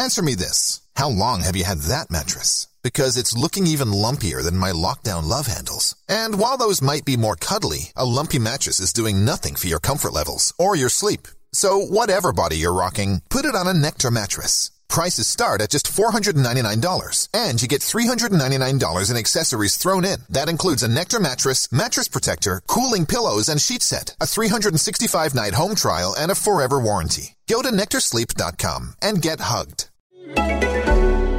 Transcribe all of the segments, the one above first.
Answer me this. How long have you had that mattress? Because it's looking even lumpier than my lockdown love handles. And while those might be more cuddly, a lumpy mattress is doing nothing for your comfort levels or your sleep. So whatever body you're rocking, put it on a Nectar mattress. Prices start at just $499, and you get $399 in accessories thrown in. That includes a Nectar mattress, mattress protector, cooling pillows, and sheet set, a 365-night home trial, and a forever warranty. Go to nectarsleep.com and get hugged. Música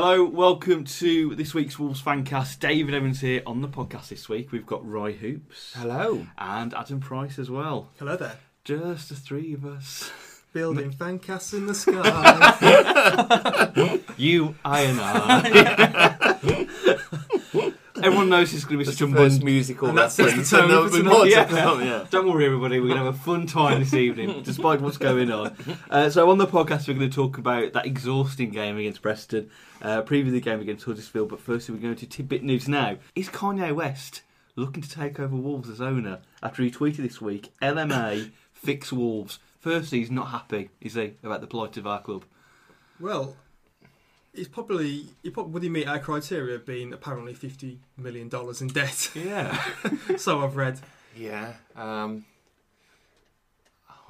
Hello, welcome to this week's Wolves Fancast. David Evans here on the podcast this week. We've got Roy Hoops. Hello. And Adam Price as well. Hello there. Just the three of us. Building fancasts in the sky. You, I, and I. Everyone knows it's going to be such a Jumbo's fun. musical And that sets the tone and there'll for tonight. Yeah. come, yeah. Don't worry, everybody. We're going to have a fun time this evening, despite what's going on. Uh, so, on the podcast, we're going to talk about that exhausting game against Preston, uh, preview the game against Huddersfield. But firstly, we're going to tidbit news now. Is Kanye West looking to take over Wolves as owner after he tweeted this week, "LMA fix Wolves"? Firstly, he's not happy, is he, about the plight of our club? well, he's probably he probably would he meet our criteria being apparently fifty million dollars in debt. Yeah. so I've read. Yeah. Um,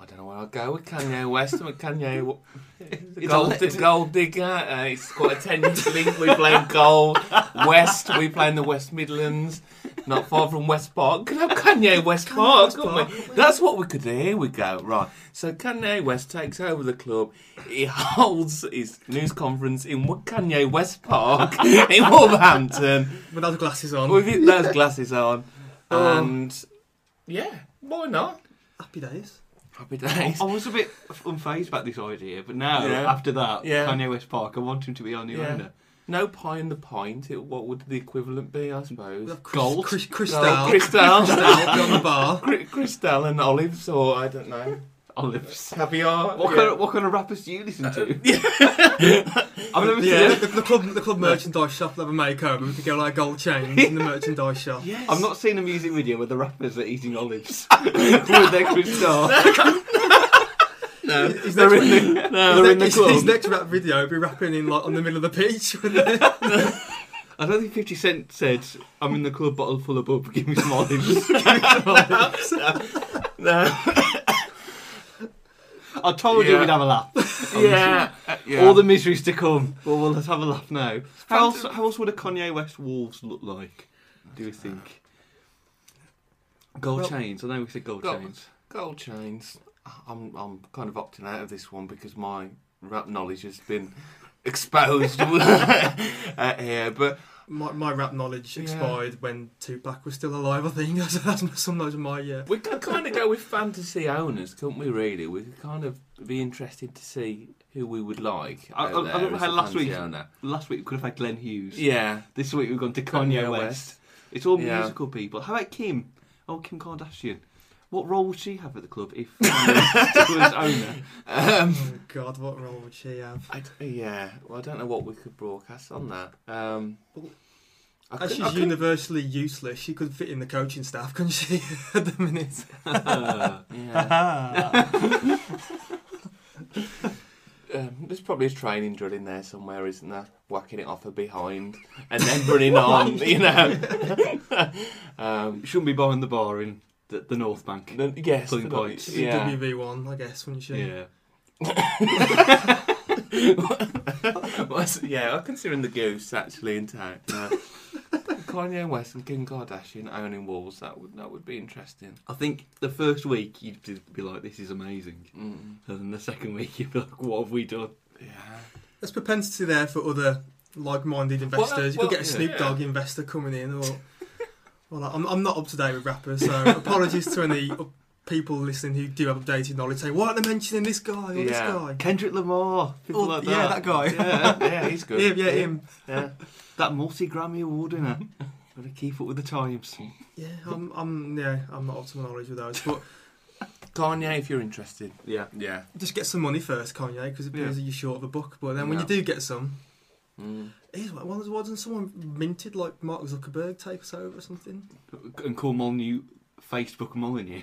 I don't know where I'll go with Kanye West. I mean, Kanye, the gold, the gold digger. Uh, it's quite a tenuous link. We play gold. West, we play in the West Midlands. Not far from West Park. Could have Kanye West Park, couldn't we? That's what we could do. Here we go. Right. So Kanye West takes over the club. He holds his news conference in Kanye West Park in Wolverhampton With the glasses on. with his- those glasses on. Oh. And yeah, why not? Happy days. Happy days. I was a bit unfazed about this idea, but now, Yeah. after that, Yeah. Kanye West Park, I want him to be our new Yeah. owner. No pie in the pint. It, what would the equivalent be, I suppose? We'll Chris- Gold? Chris, Cristal. Gold, Cristal. Cristal on the bar. Crystal and olives, or I don't know, Olives. caviar. What, yeah. kind of, what kind of rappers do you listen to? I've never Yeah, seen the, the club the club merchandise shop will have a makeover. We could um, go like gold chains in the merchandise shop. Yes. I've not seen a music video where the rappers are eating olives with their crystal. No, His they're next, in the, no, They're in the his, club. his next rap video will be rapping in like on the middle of the beach. I don't think 50 Cent said, I'm in the club bottle full of bub, give me some olives. no. I told you Yeah. we'd have a laugh. yeah, uh, yeah. All the miseries to come. Well, well, let's have a laugh now. How else, how else would a Kanye West Wolves look like, do you think? Gold Well- chains. I know we said gold, Gold. chains. gold chains. I'm I'm kind of opting out of this one because my rap knowledge has been exposed uh, here. But My, my rap knowledge Yeah. expired when Tupac was still alive. I think that's, that's some of my yeah. we could kind of go with fantasy owners, couldn't we? Really, we could kind of be interested to see who we would like. I- out I- I there remember how last week- owner. Last week we could have had Glenn Hughes. Yeah, This week we've gone to Kanye, Kanye West. West. It's all Yeah. musical people. How about Kim? Oh, Kim Kardashian. What role would she have at the club if Kanye was owner? um, Oh God, what role would she have? I d yeah. Well, I don't know what we could broadcast on that. Um, I As could- she's I could- universally useless, she could fit in the coaching staff, couldn't she? At the minute. yeah. Um, there's probably a training drill in there somewhere, isn't there? Whacking it off her behind and then running on, you know. um, Shouldn't be behind the bar in the, the North Bank. the- yes, Pulling the- points. She's Yeah. WV1, I guess, wouldn't she? Yeah. Was- yeah, I'm considering the goose actually in town. Uh, Kanye West and Kim Kardashian owning walls That would that would be interesting. I think the first week you'd be like, "This is amazing," Mm, and then the second week you'd be like, "What have we done?" yeah. There's propensity there for other like-minded investors. you well, could get a. Snoop Yeah. Dogg investor coming in, or well, I'm, I'm not up to date with rappers, so apologies to any people listening who do have updated knowledge saying, "Why aren't they mentioning this guy or this Yeah. guy?" Kendrick Lamar, people Oh, like that. yeah, that guy. Yeah, yeah, he's good. Yeah, yeah, him. Yeah. that multi Grammy award winner. Got to keep up with the times. Yeah, I'm, I'm, yeah, I'm not up to my knowledge with those, but Kanye, if you're interested. Yeah. Yeah. just get some money first, Kanye, because it Yeah. appears that you're short of a book. But then when Yeah. you do get some, Mm. Here's what wasn't wasn't someone minted like Mark Zuckerberg take us over or something? And call Molyneux Facebook Molyneux.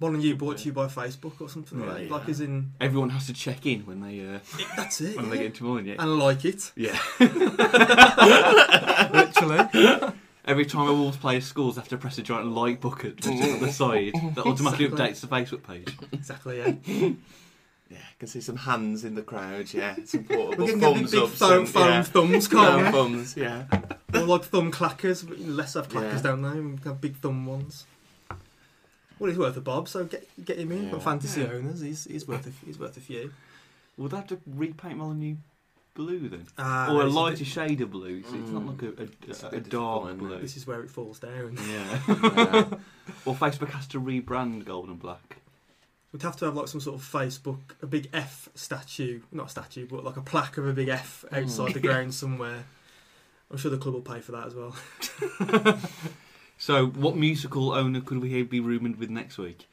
Molyneux brought to you by Facebook or something Yeah, like that. yeah. Like as in Everyone has to check in when they uh, that's it. when yeah. they get into Molyneux. and like it. yeah. Literally. Every time a Wolves player scores, they have to press a giant like button on the side that automatically Exactly. updates the Facebook page. exactly, yeah. Yeah, I can see some hands in the crowd. Yeah, some portable We can get big, thumbs big up. foam, some, foam yeah. thumbs, can't we? thumbs. Yeah. Or like thumb clackers, but less have clackers, Yeah. don't they? We have big thumb ones. Well, he's worth a bob, so get get him in. Yeah. But fantasy Yeah. owners, he's he's worth a he's worth a few. Would they have to repaint Molyneux blue then? Ah, or a this is lighter shade of blue, so it's not Mm. like a, It's a, a a, bit dark difficult, blue. This is where it falls down. Yeah. yeah. or Facebook has to rebrand gold and black. We'd have to have like some sort of Facebook, a big F statue, not a statue, but like a plaque of a big F hmm. outside the ground somewhere. I'm sure the club will pay for that as well. So, what musical owner could we be rumoured with next week?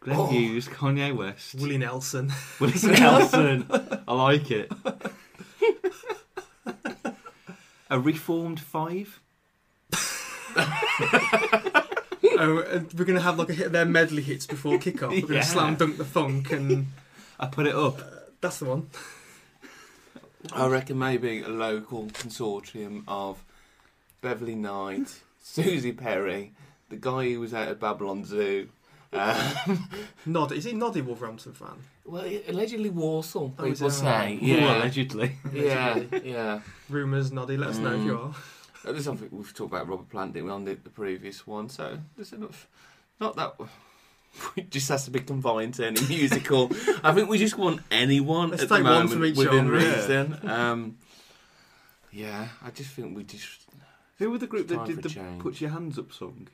Glenn Oh. Hughes, Kanye West, Willie Nelson. Willie Nelson. I like it. A reformed five. Oh, and we're going to have like a hit of their medley hits before kick-off. We're going to Yeah. slam dunk the funk, and I put it up. Uh, that's the one. I reckon maybe a local consortium of Beverly Knight, Susie Perry, the guy who was out of Babylon Zoo. Um, Nod, is he Noddy Wolverhampton fan? well, allegedly Warsaw, Oh, is people it? say. Ooh, Yeah. allegedly. yeah, yeah. Rumours, Noddy. Let us know if you mm. are. There's something we've talked about Robert Plant, didn't we, on the, the previous one? So there's enough. Not that. It just has to be confined to any musical. I think we just want anyone Let's at the moment within genre, yeah. reason. Um, yeah, I just think we just Who were the group that did the change. Put Your Hands Up song?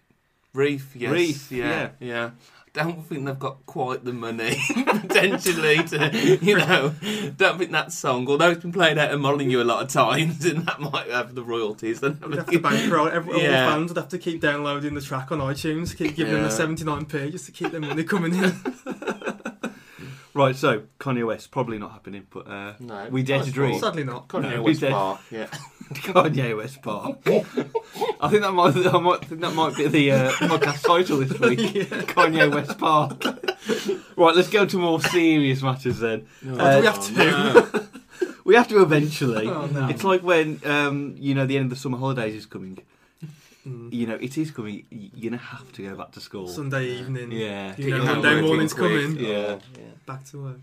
Reef, yes, Reef, yeah, yeah. I don't think they've got quite the money potentially to, you know. Don't think that song, although it's been played out of Molyneux a lot of times, and that might have the royalties. Then have to bankroll. Every, All Yeah. the fans would have to keep downloading the track on iTunes, keep giving Yeah. them the 79p just to keep their money coming in. Right, so Kanye West probably not happening, but uh, no, We dare to nice dream. Sadly not. Kanye No, West. Park, yeah. Kanye West Park. I think that might, I might think that might be the uh, podcast title this week. Kanye West Park. right, let's go to more serious matters then. No, Uh, do we have to? no. We have to eventually. Oh, no. It's like when um, you know the end of the summer holidays is coming. Mm. You know it is coming. y- You're gonna have to go back to school. Sunday evening. Yeah. You know, Monday morning's quick. coming. Yeah. yeah, Back to work.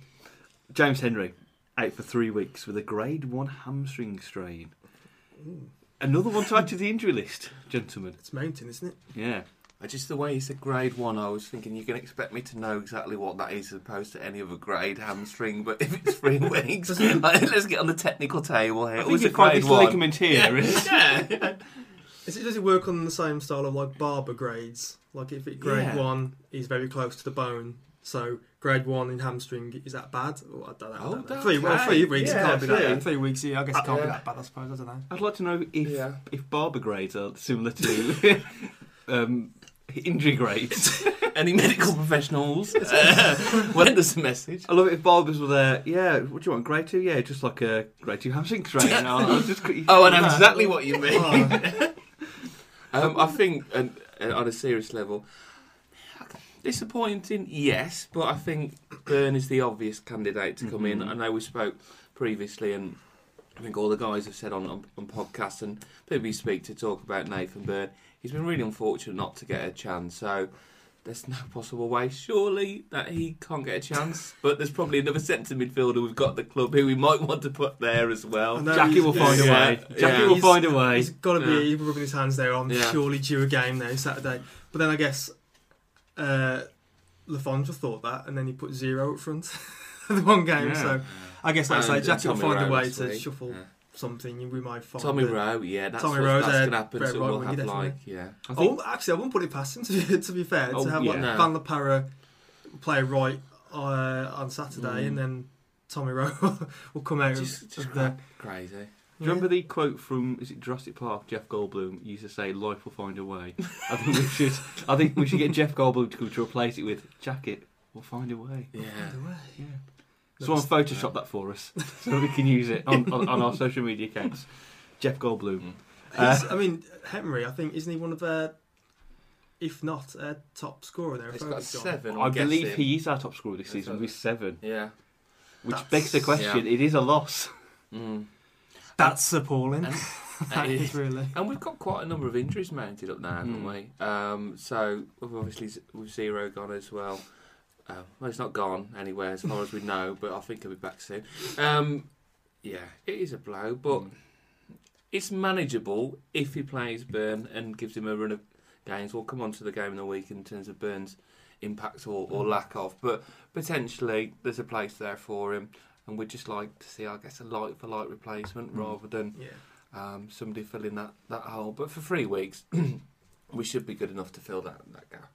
James Henry out for three weeks with a grade one hamstring strain. Another one to add to the injury list, gentlemen. It's mountain, isn't it? Yeah. I Just the way he said grade one, I was thinking you can expect me to know exactly what that is as opposed to any other grade hamstring. But if it's three weeks, like, let's get on the technical table here. I It think was a you've got grade this one. ligament here. is- Yeah. Is it, does it work on the same style of like barber grades? Like if it grade Yeah. one is very close to the bone, so grade one in hamstring is that bad? Or I don't know. I Oh, don't know. okay. Three, well, three weeks Yeah, can't be that three. bad. Three weeks, yeah, I guess it can't be Yeah. that bad. I suppose I don't know. I'd like to know if Yeah. if barber grades are similar to um, injury grades. Any medical professionals? Uh, well, there's a message. I love it if barbers were there. Yeah, what do you want? Grade two? Yeah, just like a grade two hamstring strain. I'll, I'll just Oh, I know exactly what you mean. Um, I think, and, and on a serious level, disappointing, yes, but I think Byrne is the obvious candidate to come in. Mhm. I know we spoke previously, and I think all the guys have said on, on, on podcasts and people we speak to talk about Nathan Byrne. He's been really unfortunate not to get a chance, so there's no possible way, surely, that he can't get a chance. But there's probably another centre midfielder we've got at the club who we might want to put there as well. Jackie will find a yeah, way. yeah. Jackie will He's- find a way. He's got to be Yeah. he's rubbing his hands there on Yeah. surely due a game now Saturday. But then I guess uh, Le Fondre thought that, and then he put Zyro up front the one game. Yeah. So I guess like I say, Jackie will find a way to shuffle Yeah. Something, we might find Tommy that- Rowe, yeah, that's Tommy what, Rowe's that's a going to happen. very So right we'll winger, have like, yeah. I I think won't- actually, I wouldn't put it past him to be, to be fair. Oh, to have yeah. like, No. Van La Parra play right uh, on Saturday, Mm. and then Tommy Rowe will come out Just, just the. cra- crazy. Do you remember the quote from is it Jurassic Park? Jeff Goldblum used to say, "Life will find a way." I think we should. I think we should get Jeff Goldblum to, to replace it with "Jackett will find a way." Yeah. Yeah. Someone Photoshop that for us so we can use it on, on, on our social media accounts. Jeff Goldblum. Mm. He's- I mean, Henry, I think isn't he one of their, if not a top scorer there? He's if got I've seven. I I'm believe he is our top scorer this season right. with seven, Yeah. which That's- begs the question: It is a loss. Mm. That's appalling. And, that and, is really. and we've got quite a number of injuries mounted up now, haven't Mm. we? Um, so we've obviously with Zyro gone as well. Uh, well, it's not gone anywhere as far as we know, but I think he'll be back soon. Um, yeah, it is a blow, but Mm. it's manageable if he plays Byrne and gives him a run of games. We'll come on to the game in the week in terms of Byrne's impact or, or lack of, but potentially there's a place there for him, and we'd just like to see, I guess, a light for light replacement Mm. rather than Yeah. um, somebody filling that, that hole. But for three weeks, we should be good enough to fill that, that gap.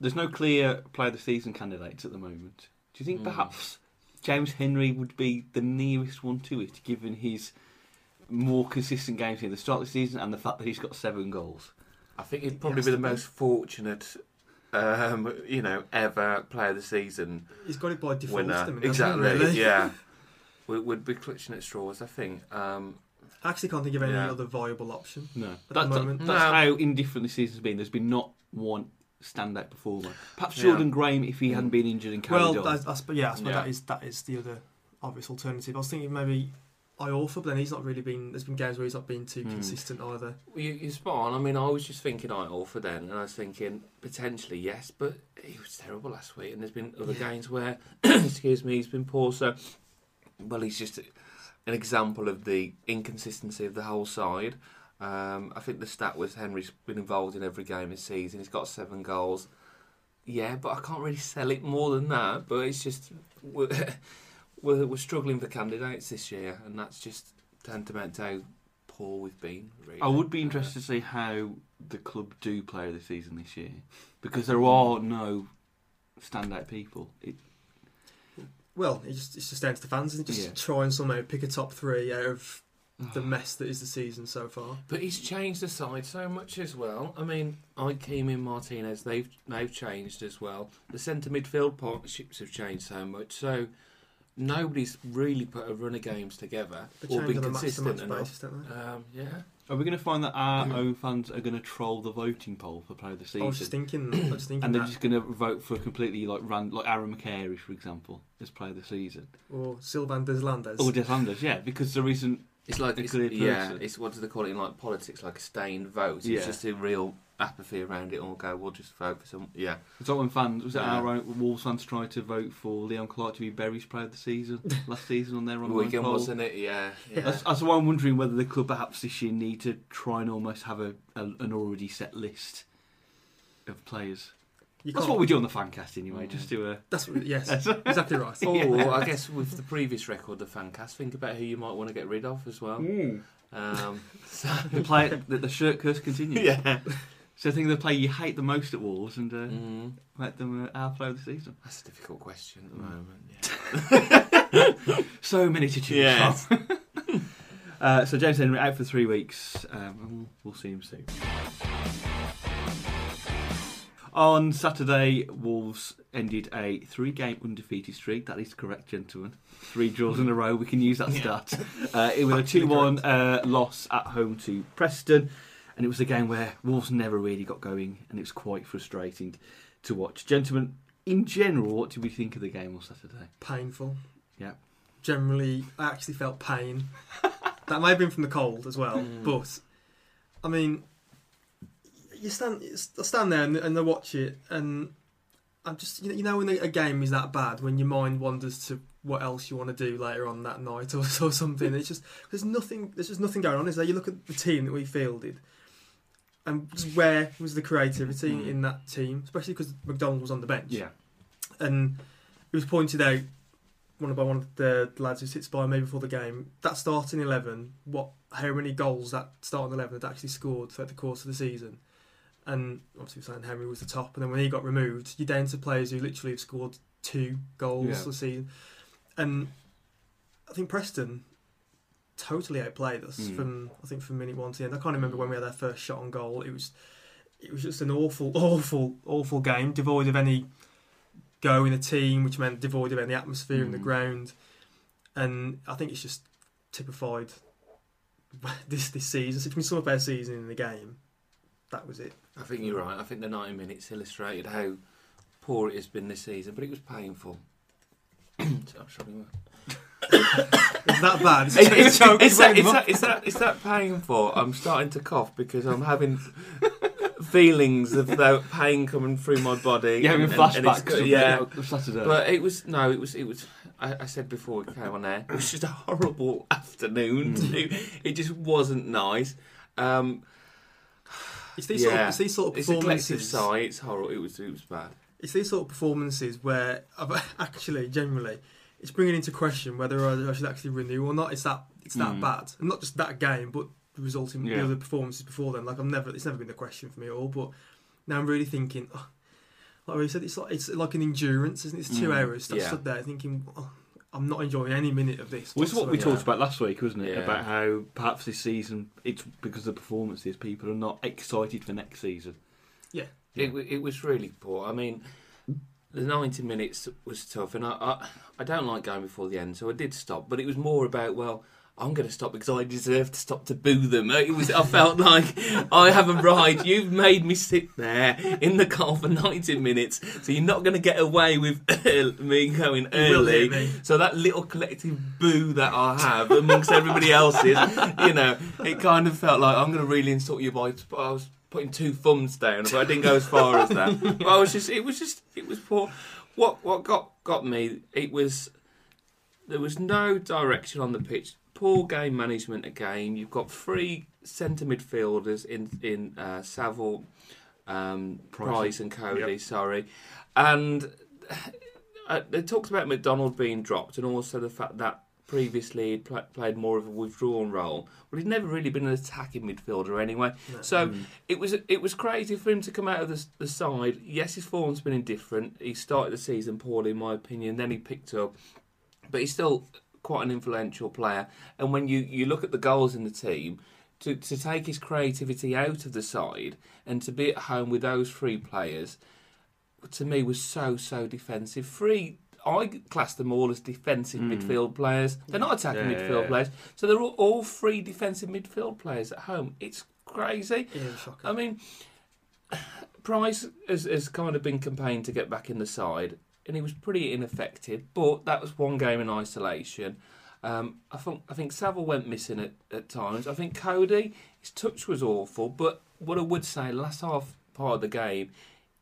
There's no clear player of the season candidates at the moment. Do you think Mm. perhaps James Henry would be the nearest one to it, given his more consistent games here at the start of the season and the fact that he's got seven goals? I think he'd probably has be to the be. most fortunate, um, you know, ever player of the season He's got it by default. winner. hasn't Exactly, really? yeah. We would be clutching at straws, I think. Um, I actually can't think of any Yeah. other viable option. No. the That, that- moment. that's No. how indifferent the season's been. There's been not one standout performer. Perhaps Yeah. Jordan Graham, if he hadn't been injured and carried Well, on. I, I, sp- yeah, I suppose Yeah. that is that is the other obvious alternative. I was thinking maybe Iorfa, but then he's not really been. There's been games where he's not been too Hmm. consistent either. you, you're spot on. I mean, I was just thinking Iorfa then, and I was thinking potentially yes, but he was terrible last week, and there's been other Yeah. games where, excuse me, he's been poor. So, well, he's just an example of the inconsistency of the whole side. Um, I think the stat was Henry's been involved in every game this season. He's got seven goals. Yeah, but I can't really sell it more than that. But it's just we're, we're, we're struggling for candidates this year, and that's just tantamount to how poor we've been. Really. I would be interested to see how the club do play the season this year because there are no standout people. It, Well, it's just, it's just down to the fans, and just Yeah. try and somehow pick a top three out of. The mess that is the season so far. But he's changed the side so much as well. I mean, Ikeme and Martinez, they've they've changed as well. The centre midfield partnerships have changed so much. So nobody's really put a run of games together They or been on a match to consistent enough. basis, don't they? Um, yeah, Are we going to find that our own fans are going to troll the voting poll for player of the season? I was just thinking. I was thinking and they're that, just going to vote for completely like ran, like Aaron McCarey, for example, as player of the season. or Sylvain Deslandes. Or Deslanders, yeah, because there isn't. It's like it's, yeah, person. it's what do they call it in like politics, like a stained vote. It's Yeah. just a real apathy around it. All go, we'll just vote for some. Yeah, It's like when fans was it Yeah. our own Wolves fans tried to vote for Leon Clarke to be Bury's player of the season last season on their online weekend poll. wasn't it? Yeah, yeah. That's, that's why I'm wondering whether the club perhaps this year need to try and almost have a, a an already set list of players. You That's can't- what we do on the fancast anyway. Mm. Just do a. That's what, yes, exactly right. Or I guess with the previous record, the fancast, think about who you might want to get rid of as well. Mm. Um, so, The play the, the shirt curse continues. yeah. So I think the player you hate the most at Wolves and uh, Mm, let them uh, our player of the season. that's a difficult question at the Mm. moment. Yeah. So many to choose Yes. from. uh, so James Henry out for three weeks. Um, and we'll, we'll see him soon. On Saturday, Wolves ended a three-game undefeated streak. That is correct, gentlemen. Three draws in a row. We can use that stat. Uh, it was a two-one uh, loss at home to Preston, and it was a game where Wolves never really got going, and it was quite frustrating to watch. Gentlemen, in general, what did we think of the game on Saturday? Painful. Yeah. Generally, I actually felt pain. that may have been from the cold as well, Mm. but I mean, you stand, I stand there and, and I watch it, and I'm just, you know, you know, when a game is that bad, when your mind wanders to what else you want to do later on that night or, or something. It's just there's nothing, there's just nothing going on. Is there? You look at the team that we fielded, and just where was the creativity Mm. in that team, especially because McDonald was on the bench Yeah. and it was pointed out one by one of the lads who sits by me before the game. That starting eleven, what how many goals that starting eleven had actually scored throughout the course of the season? And obviously, we're saying Henry was the top, and then when he got removed, you're down to players who literally have scored two goals Yeah. this season. And I think Preston totally outplayed us Mm. from I think from minute one to the end. I can't remember when we had our first shot on goal. It was it was just an awful, awful, awful game, devoid of any go in the team, which meant devoid of any atmosphere in the Mm. ground. And I think it's just typified this this season. So between some of our season in the game, that was it. I think you're right. I think the 90 minutes illustrated how poor it has been this season, but it was painful. so It's that bad. It's, It's, it's, it's, choking that, it's, that, it's, that, it's that painful. I'm starting to cough because I'm having feelings of that pain coming through my body. Yeah, having and- and- and it's flashbacks. go- of yeah, Saturday. but it was no, it was it was. I, I said before we came on air, it was just a horrible afternoon. Mm. It, it just wasn't nice. Um, It's these sort of, yeah, it's these sort of it's a performances. sigh. It's horrible. It was it was bad. It's these sort of performances where I've actually, generally, it's bringing into question whether I I should actually renew or not. It's that it's that Mm. bad, and not just that game, but the resulting Yeah. the other performances before then. Like I've never, it's never been a question for me at all. But now I'm really thinking, oh, like we said, it's like it's like an endurance, isn't it? It's two Mm. hours. I Yeah. stood there thinking, oh, I'm not enjoying any minute of this. Well, it's what we whatsoever. talked about last week, wasn't it? Yeah. About how perhaps this season, it's because of the performances, people are not excited for next season. Yeah. It, it was really poor. I mean, the 90 minutes was tough, and I, I, I don't like going before the end, so I did stop. But it was more about, well, I'm going to stop because I deserve to stop to boo them. It was. I felt like I have a right. You've made me sit there in the car for 90 minutes, so you're not going to get away with me going early. me. So that little collective boo that I have amongst everybody else's, you know, it kind of felt like I'm going to really insult you by. I was putting two thumbs down, but I didn't go as far as that. But I was just, it was just, it was poor. What what got got me? It was there was no direction on the pitch. Poor game management again. You've got three centre midfielders in in uh, Saville, um, Price. Price, and Coady. Yep. Sorry, and uh, they talked about McDonald being dropped, and also the fact that previously he'd pl- played more of a withdrawn role. Well, he'd never really been an attacking midfielder anyway. No. So it was it was crazy for him to come out of the, the side. Yes, his form's been indifferent. He started the season poorly, in my opinion. Then he picked up, but he's still quite an influential player. And when you, you look at the goals in the team, to to take his creativity out of the side and to be at home with those three players, to me was so so defensive. Three. I class them all as defensive Mm. midfield players. They're not attacking Yeah, midfield yeah. players, so they're all, all three defensive midfield players at home. It's crazy. Yeah. I mean, Price has, has kind of been campaigned to get back in the side, and he was pretty ineffective. But that was one game in isolation. Um, I think I think Saville went missing at, at times. I think Coady, his touch was awful. But what I would say, last half part of the game,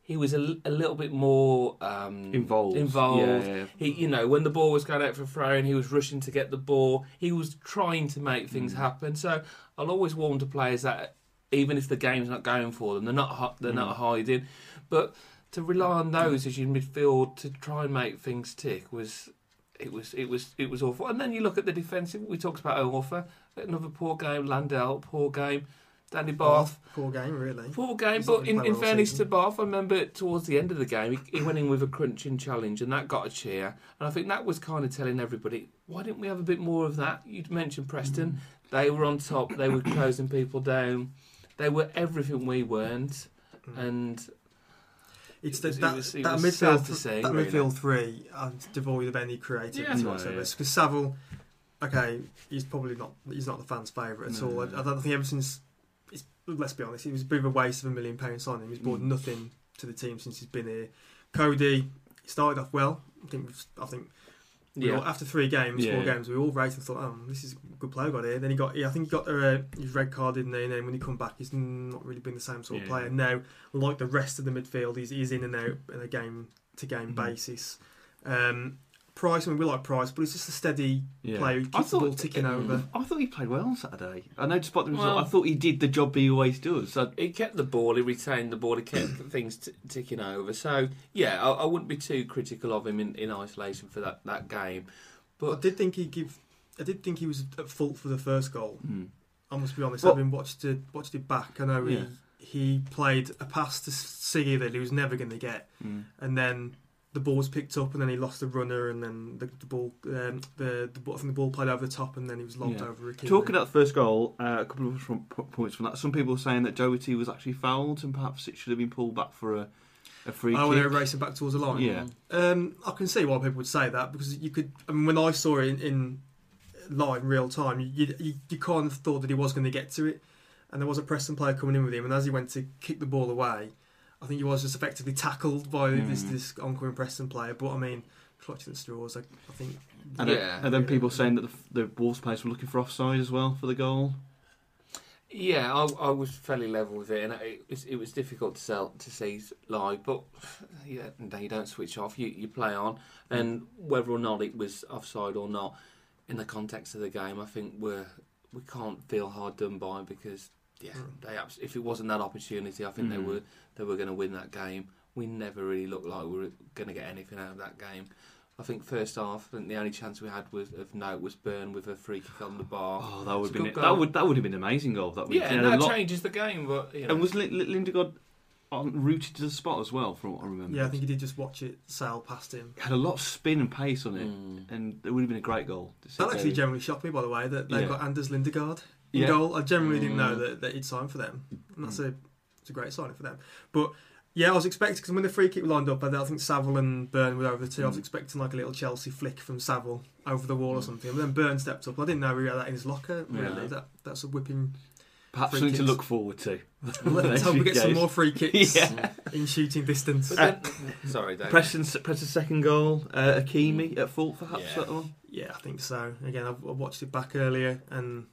he was a little bit more um, Involved. Involved. Yeah, yeah. He, you know, when the ball was going out for throw and he was rushing to get the ball, he was trying to make things Mm. happen. So I'll always warn to players that even if the game's not going for them, they're not they're Mm. not hiding. But to rely on those as your midfield to try and make things tick was it was it was it was awful. And then you look at the defensive. We talked about Iorfa, another poor game. Landell, poor game. Danny Batth, Poor game, really. Poor game, He's but in, in fairness season. to Batth, I remember towards the end of the game, he, he went in with a crunching challenge, and that got a cheer. And I think that was kind of telling everybody, why didn't we have a bit more of that? You'd mentioned Preston; they were on top, they were closing people down, they were everything we weren't, Mm. and It's the, It was- that, was- it that was midfield, sad to see, that really. midfield three, uh, devoid of any creativity Yeah. whatsoever. No, yeah. Because Saville, okay, he's probably not, he's not the fans' favourite at No, all. I, no. I don't think ever since, it's, let's be honest, it was a bit of a waste of a million pounds on him. He's brought Mm. nothing to the team since he's been here. Coady started off well. I think, I think we yeah, all, after three games, four Yeah. games, we all rated and thought, oh, this is a good player got here. Then he got, yeah, I think he got uh, his red card, didn't he? And then when he come back, he's not really been the same sort of Yeah. player. Now, like the rest of the midfield, he's, he's in and out on a game to game basis. Um, Price, I mean, we like Price, but he's just a steady Yeah. player who I keeps the ball thought- ticking over. I thought he played well on Saturday. I know, despite the result, Well- I thought he did the job he always does. So, he kept the ball, he retained the ball, he kept things t- ticking over. So yeah, I, I wouldn't be too critical of him in, in isolation for that, that game. But I did think he give. I did think he was at fault for the first goal. Mm. I must be honest. Well- having watched it, watched it back, I know Yeah. he he played a pass to Siggy that he was never going to get, Mm. and then the ball was picked up, and then he lost the runner, and then the, the ball, um, the the I think the ball played over the top, and then he was lobbed Yeah. over. Ikeme. Talking about the first goal, uh, a couple of points from that. Some people are saying that Doherty was actually fouled and perhaps it should have been pulled back for a, a free Oh, kick. were racing back towards the line. Yeah. Um, I can see why people would say that because you could. I mean, when I saw it in, in live, real time, you, you you kind of thought that he was going to get to it, and there was a Preston player coming in with him, and as he went to kick the ball away, I think he was just effectively tackled by this Mm. this oncoming Preston player. But I mean, clutching at straws, I, I think. And, Yeah. then, and then people saying that the, the Wolves players were looking for offside as well for the goal. Yeah, I, I was fairly level with it, and it was, it was difficult to sell to see live. But yeah, no, you don't switch off. You you play on, and whether or not it was offside or not, in the context of the game, I think we're we can't feel hard done by because yeah, Mm. they abs- if it wasn't that opportunity, I think they Mm. were they were going to win that game. We never really looked like we were going to get anything out of that game. I think first half, I think the only chance we had was of note was Byrne with a free kick on the bar. Oh, that would have been good that would that would have been an amazing goal. That would yeah, you and that lot- changes the game. But you know. And was Lin- Lin- Lindegaard on rooted to the spot as well, from what I remember? Yeah, I think he did just watch it sail past him. had a lot of spin and pace on it, Mm. and it would have been a great goal. That actually generally shocked me, by the way, that they've Yeah. got Anders Lindegaard in Yeah. goal. I generally didn't know Mm. that, that he'd signed for them. And that's a it's a great signing for them. But yeah, I was expecting because when the free kick lined up, I I think Saville and Byrne were over the two. I was Mm. expecting like a little Chelsea flick from Saville over the wall or something. But then Byrne stepped up. I didn't know he had that in his locker. Really, Yeah. that that's a whipping. Perhaps free something to look forward to. Let's hope we get some more free kicks Yeah. in shooting distance. But then, sorry, Dave. Preston's, Preston's second goal, uh, Ikeme at fault perhaps Yeah. that one. Yeah, I think so. Again, I've, I watched it back earlier, and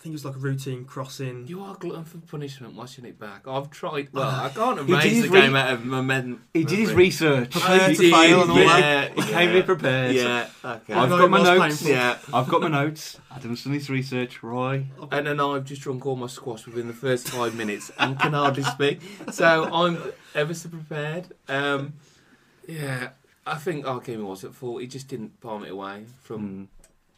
I think it was like a routine crossing. You are glutton for punishment watching it back. I've tried. Well, I can't Ah. He did erase the re- game out of my mem- He did his research. Prepared He to fail and all yeah. that. He came in prepared. Yeah. Okay. I've got my notes. painful. yeah. I've got my notes. Adam's done his research. Roy. And then I've just drunk all my squash within the first five minutes and can hardly speak. So I'm ever so prepared. Um, yeah, I think Ikeme was at fault. He just didn't palm it away from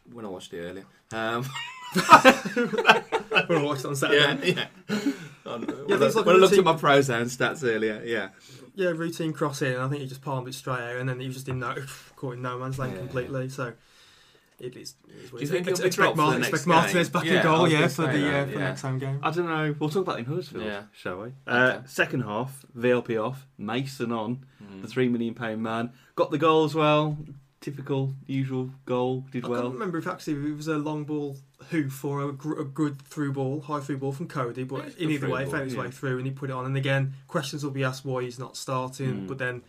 Mm. when I watched it earlier. Um, when I watched it on Saturday. yeah, yeah. On- when there's I, like when I a looked at my pro zone stats earlier, yeah. Yeah, routine crossing. and I think he just palmed it straight out, and then he was just in no, caught in no man's land Yeah. completely. So it is. it is Do you think he'll be expect, dropped for Martin, the expect next Martinez game? back Yeah, in goal? Yeah, for the that, uh, for yeah. the next home game. I don't know. We'll talk about it in Huddersfield, Yeah. shall we? Uh, Okay. Second half, VLP off, Mason on, Mm. the three million pound man. Got the goal as well. Typical, usual goal. Did I well. I can't remember if actually it was a long ball hoof or a, gr- a good through ball, high through ball from Coady. But in either way, he ball, found his yeah. way through and he put it on. And again, questions will be asked why he's not starting. Mm. But then,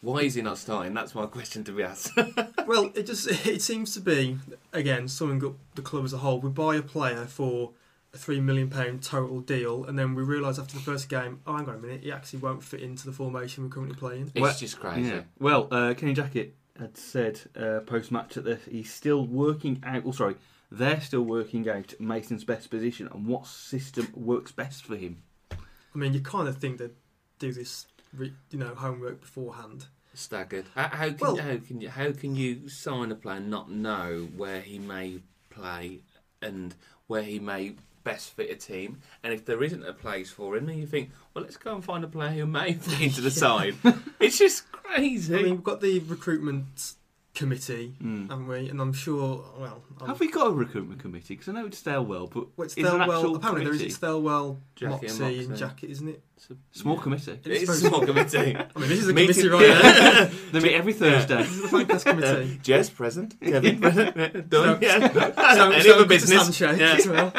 Why is he not starting? That's my question to be asked. well, it just it seems to be again summing up the club as a whole. We buy a player for a three million pound total deal, and then we realise after the first game, oh, hang on a minute, he actually won't fit into the formation we're currently playing. it's Well, just crazy. Yeah. Well, uh, Kenny Jackett had said uh, post match that he's still working out. Oh, sorry, they're still working out Mason's best position and what system works best for him. I mean, you kind of think they do this, re- you know, homework beforehand. Staggered. How, how can Well- how can you how can you sign a player and not know where he may play and where he may best fit a team? And if there isn't a place for him, then you think, well, let's go and find a player who may fit into the side. It's just crazy. I mean, we've got the recruitment committee, Mm. haven't we? And I'm sure, well, I'm, Have we got a recruitment committee? Because I know it's Stalewell, but well, it's is there an Thelwell, actual apparently there is committee? it's Thelwell, Jackett and Moxey, and Jackett, isn't it? It's a- small yeah. committee. It is a small committee. I mean, this is a Meeting- committee right there. They meet every Thursday. this is the Fancast committee. Jez present. Kevin present. Done. So- yeah. So, Any so other good to business? handshake Yeah. as well.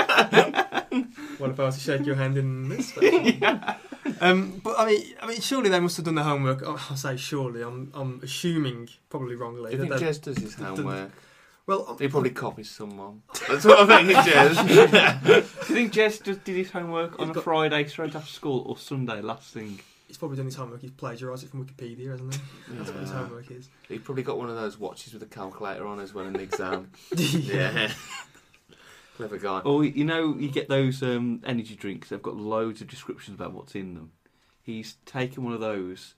what if I was to shake your hand in this? Fashion? um, but I mean, I mean, surely they must have done their homework. Oh, I say surely. I'm, I'm assuming, probably wrongly. Do you that think they- Jez does his done- homework? well, I'm- He probably copies someone. That's what I think, Jez. Do you think Jez just did his homework on He's a Friday straight after school or Sunday last thing? he's probably done his homework. He's plagiarised it from Wikipedia, hasn't he? That's what his homework is. He probably got one of those watches with a calculator on as well in the exam. yeah. Yeah. Clever guy. Or you know, you get those um, energy drinks. They've got loads of descriptions about what's in them. He's taken one of those,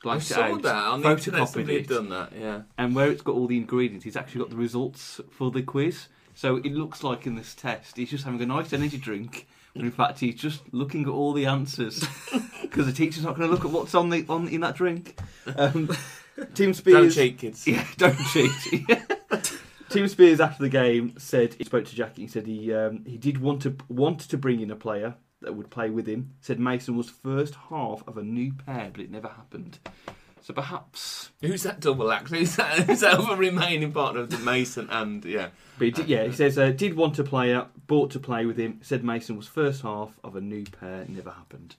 I blanked it saw out, that on the internet. photocopied Somebody had it, done that. Yeah. and where it's got all the ingredients, he's actually got the results for the quiz. So it looks like in this test, he's just having a nice energy drink, when in fact he's just looking at all the answers because the teacher's not going to look at what's on the on in that drink. Um, Don't cheat, kids. yeah, don't cheat. Tim Spiers after the game said he spoke to Jackie. He said he um, he did want to want to bring in a player that would play with him. Said Mason was first half of a new pair, but it never happened. So perhaps, Who's that double act? Who's that? Who's that other remaining partner of the Mason and yeah? but he did, yeah, he says uh, did want a player, bought to play with him. Said Mason was first half of a new pair, never happened.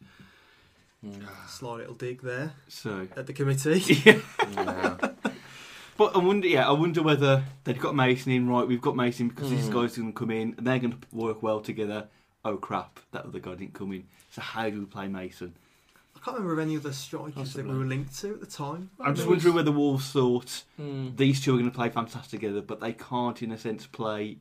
Sly little dig there So, at the committee. Yeah. but I wonder, yeah, I wonder whether they've got Mason in right. We've got Mason because these Mm. guys are going to come in and they're going to work well together. Oh crap, that other guy didn't come in. So how do we play Mason? I can't remember any other strikers that we were linked to at the time. I'm just There was- wondering whether Wolves thought Mm. these two are going to play fantastic together, but they can't, in a sense, play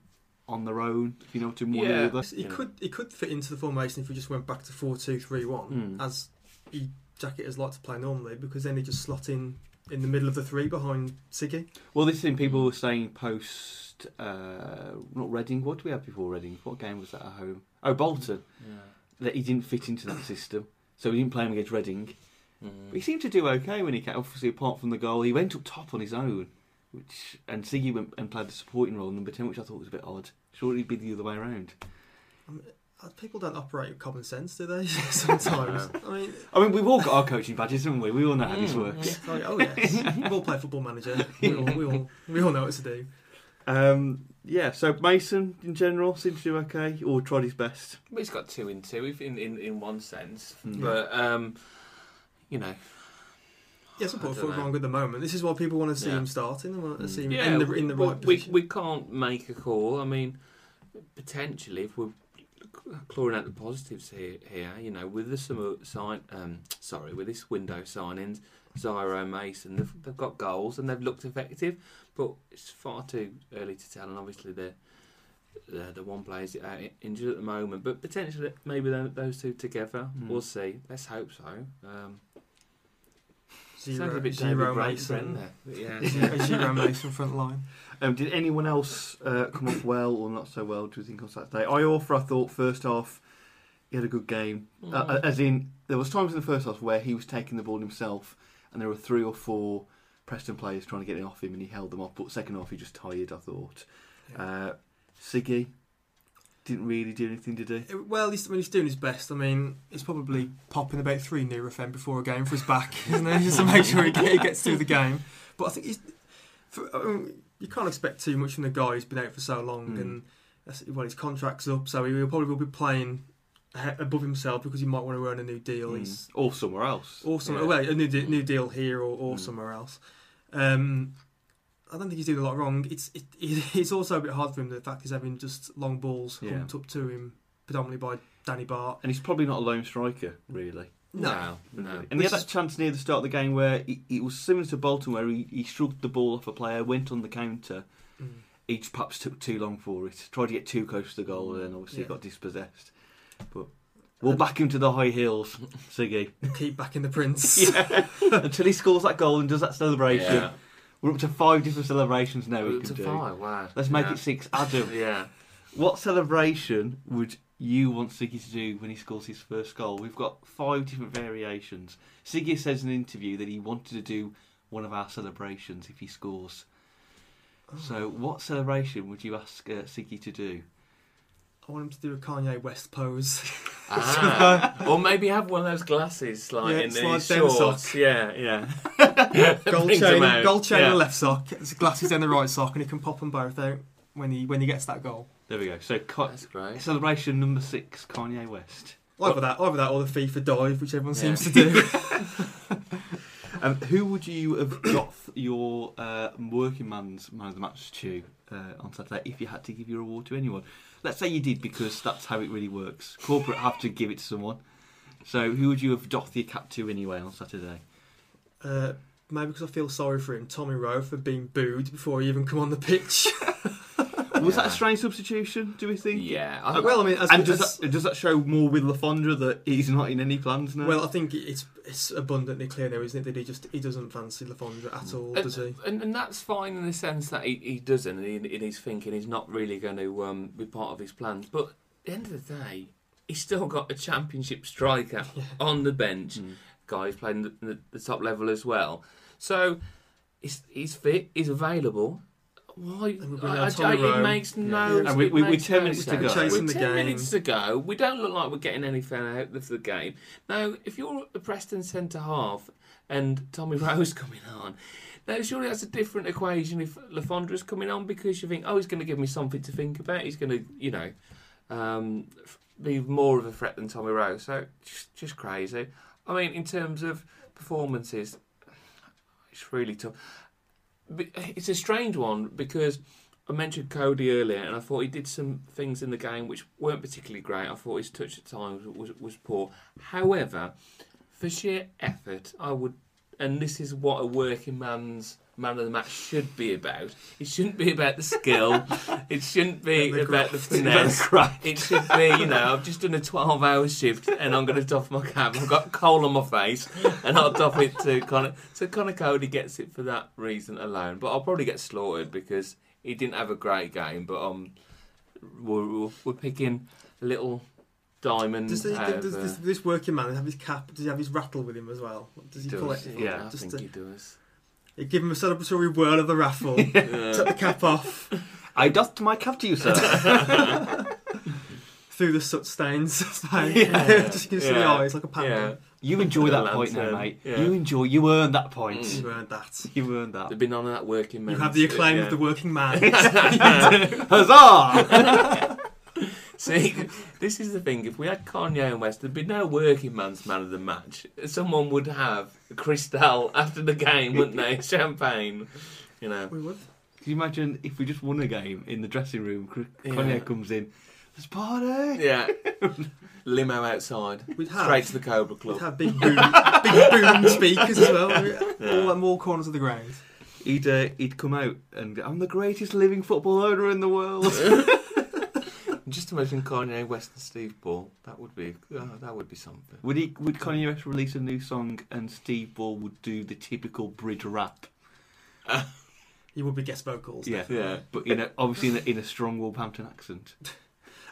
on their own. You know, to one Yeah. or the other. He Yeah. could he could fit into the formation if we just went back to four two three one Hmm. as he jacketers like to play normally because then he just slot in in the middle of the three behind Siggy. Well, this thing people were saying post, uh, not Reading. What do we have before Reading? What game was that at home? Oh, Bolton. Yeah. That he didn't fit into that system, so we didn't play him against Reading. But he Mm. seemed to do okay when he came. Obviously, apart from the goal, he went up top on his own, which and Siggy went and played the supporting role in number ten, which I thought was a bit odd. Surely it'd be the other way around. Uh, People don't operate with common sense, do they? Sometimes. I mean, I mean, we've all got our coaching badges, haven't we? We all know how this Mm. works. it's like, oh yes, we've all played football manager. We all, we all we all know what to do. Um, yeah, so Mason in general seems to do okay, or tried his best. But he's got two in two, in in, in one sense. Mm. But um, you know, Yes, I I put don't foot know. wong at the moment. This is why people want to see Yeah. him starting. They want to see him yeah, in the in the we, right we, position. we can't make a call. I mean, potentially, if we're clawing out the positives here, here you know, with the summer sign, um, sorry, with this window signings, Zyro Mason, they've, they've got goals and they've looked effective, but it's far too early to tell. And obviously, the the, the one player uh, injured at the moment, but potentially maybe those two together. Mm. We'll see. Let's hope so. Um, sounds a bit Zyro David Mason. Brent there. Yeah, Zyro, yeah. Zyro Mason front line. Um, did anyone else uh, come off well or not so well? Do you think on Saturday? Iorfa, I thought first half he had a good game. Uh, Mm. as in, there was times in the first half where he was taking the ball himself, and there were three or four Preston players trying to get it off him, and he held them off. But second half, he just tired. I thought. Uh, Siggy didn't really do anything, did he? Well, he's, when he's doing his best, I mean, he's probably popping about three Nurofen before a game for his back, isn't he? Just to make sure he, get, he gets through the game. But I think he's. For, I mean, you can't expect too much from the guy who's been out for so long, Mm. and that's, well, his contract's up, so he will probably will be playing above himself because he might want to earn a new deal. Mm. He's Or somewhere else. or some, Yeah. well, a new, de- new deal here or, or Mm. somewhere else. Um, I don't think he's doing a lot wrong. It's it, it's also a bit hard for him the fact he's having just long balls Yeah. humped up to him, predominantly by Danny Batth. And he's probably not a lone striker, really. No, no. And he had that chance near the start of the game where he, it was similar to Bolton, where he, he shrugged the ball off a player, went on the counter, Mm. each perhaps took too long for it, tried to get too close to the goal, and then obviously Yeah. got dispossessed. But we'll back him to the high hills, Siggy. Keep backing the Prince. yeah. Until he scores that goal and does that celebration. Yeah. We're up to five different celebrations now we Up can to do. five, wow. Let's make yeah. it six. Adam, Yeah. what celebration would you want Siggy to do when he scores his first goal? We've got five different variations. Siggy says in an interview that he wanted to do one of our celebrations if he scores. So, what celebration would you ask uh, Siggy to do? I want him to do a Kanye West pose. Ah. or maybe have one of those glasses, like Yeah, in slide the down the shorts. sock. Yeah, yeah. gold chain, them out. gold chain Yeah. on the left sock, glasses in the right sock, and he can pop them both out when he when he gets that goal. There we go. So, Ka- That's great. celebration number six, Kanye West. Either that, either that, or the FIFA dive, which everyone Yeah. seems to do. Um, who would you have got your uh, working man's man of the match to uh, on Saturday if you had to give your award to anyone? Let's say you did because that's how it really works. Corporate have to give it to someone. So who would you have doffed your cap to anyway on Saturday? uh, maybe because I feel sorry for him, Tommy Rowe, for being booed before he even come on the pitch. Was that a Yeah. strange substitution? Do we think? Yeah. Uh, I, well, I mean, as, And does that, does that show more with Le Fondre that he's not in any plans now? well, I think it's it's abundantly clear now, isn't it, that he just he doesn't fancy Le Fondre at all, Uh, does he? and, and that's fine in the sense that he, he doesn't, and he, in his thinking, he's not really going to um, be part of his plans. But at the end of the day, he's still got a championship striker on the bench. Mm. Guys playing the, the, the top level as well. So he's, he's fit, he's available. Why? And I- on I- Tommy it Rowe. makes Yeah. no. And we- we- we're 10 no minutes to go. Chasing We're the 10 game. minutes to go. We don't look like we're getting anything out of the game. Now, if you're a Preston centre half and Tommy Rowe's coming on, now surely that's a different equation if Le Fondre's coming on because you think, oh, he's going to give me something to think about. He's going to, you know, um, be more of a threat than Tommy Rowe. So just, just crazy. I mean, in terms of performances, it's really tough. It's a strange one because I mentioned Coady earlier, and I thought he did some things in the game which weren't particularly great. I thought his touch at times was was poor. However, for sheer effort, I would, and this is what a working man's man of the match should be about. It shouldn't be about the skill. it shouldn't be The about the graft. finesse. It should be, you know, I've just done a 12 hour shift and I'm going to doff my cap. I've got coal on my face and I'll doff it to Conor. So Conor Coady gets it for that reason alone. But I'll probably get slaughtered because he didn't have a great game. But um, we're, we're, we're picking a little diamond. Does, he, out does of, this, this working man have his cap? Does he have his rattle with him as well? Does he does, pull it? Yeah, I Just think to- he does. You give him a celebratory whirl of the raffle. Take the cap off I doth my cap to you, sir. through the soot stains. Yeah. Just you can see the Yeah. eyes like a Yeah. panda. you enjoy that point now, Lantern, mate. yeah. You enjoy. You earned that point. Mm. You earned that. You earned that. They've been on that working man. You have the acclaim yeah. of the working man. Huzzah! See, this is the thing. If we had Kanye and West, there'd be no working man's man of the match. Someone would have a Cristal after the game, wouldn't they? Champagne, you know. we would. Can you imagine if we just won a game in the dressing room? Cr- Yeah. Kanye comes in. There's a party. Yeah. Limo outside. We'd have. Straight to the Cobra We'd Club. have big boom, big boom speakers as well. All at all corners of the ground. He'd uh, he'd come out and go, I'm the greatest living football owner in the world. Just imagine Kanye West and Steve Bull. That would be oh, that would be something. would he? Would Kanye West release a new song and Steve Bull would do the typical bridge rap? He would be guest vocals. Yeah, Yeah. But in a, obviously in a, in a strong Wolverhampton accent.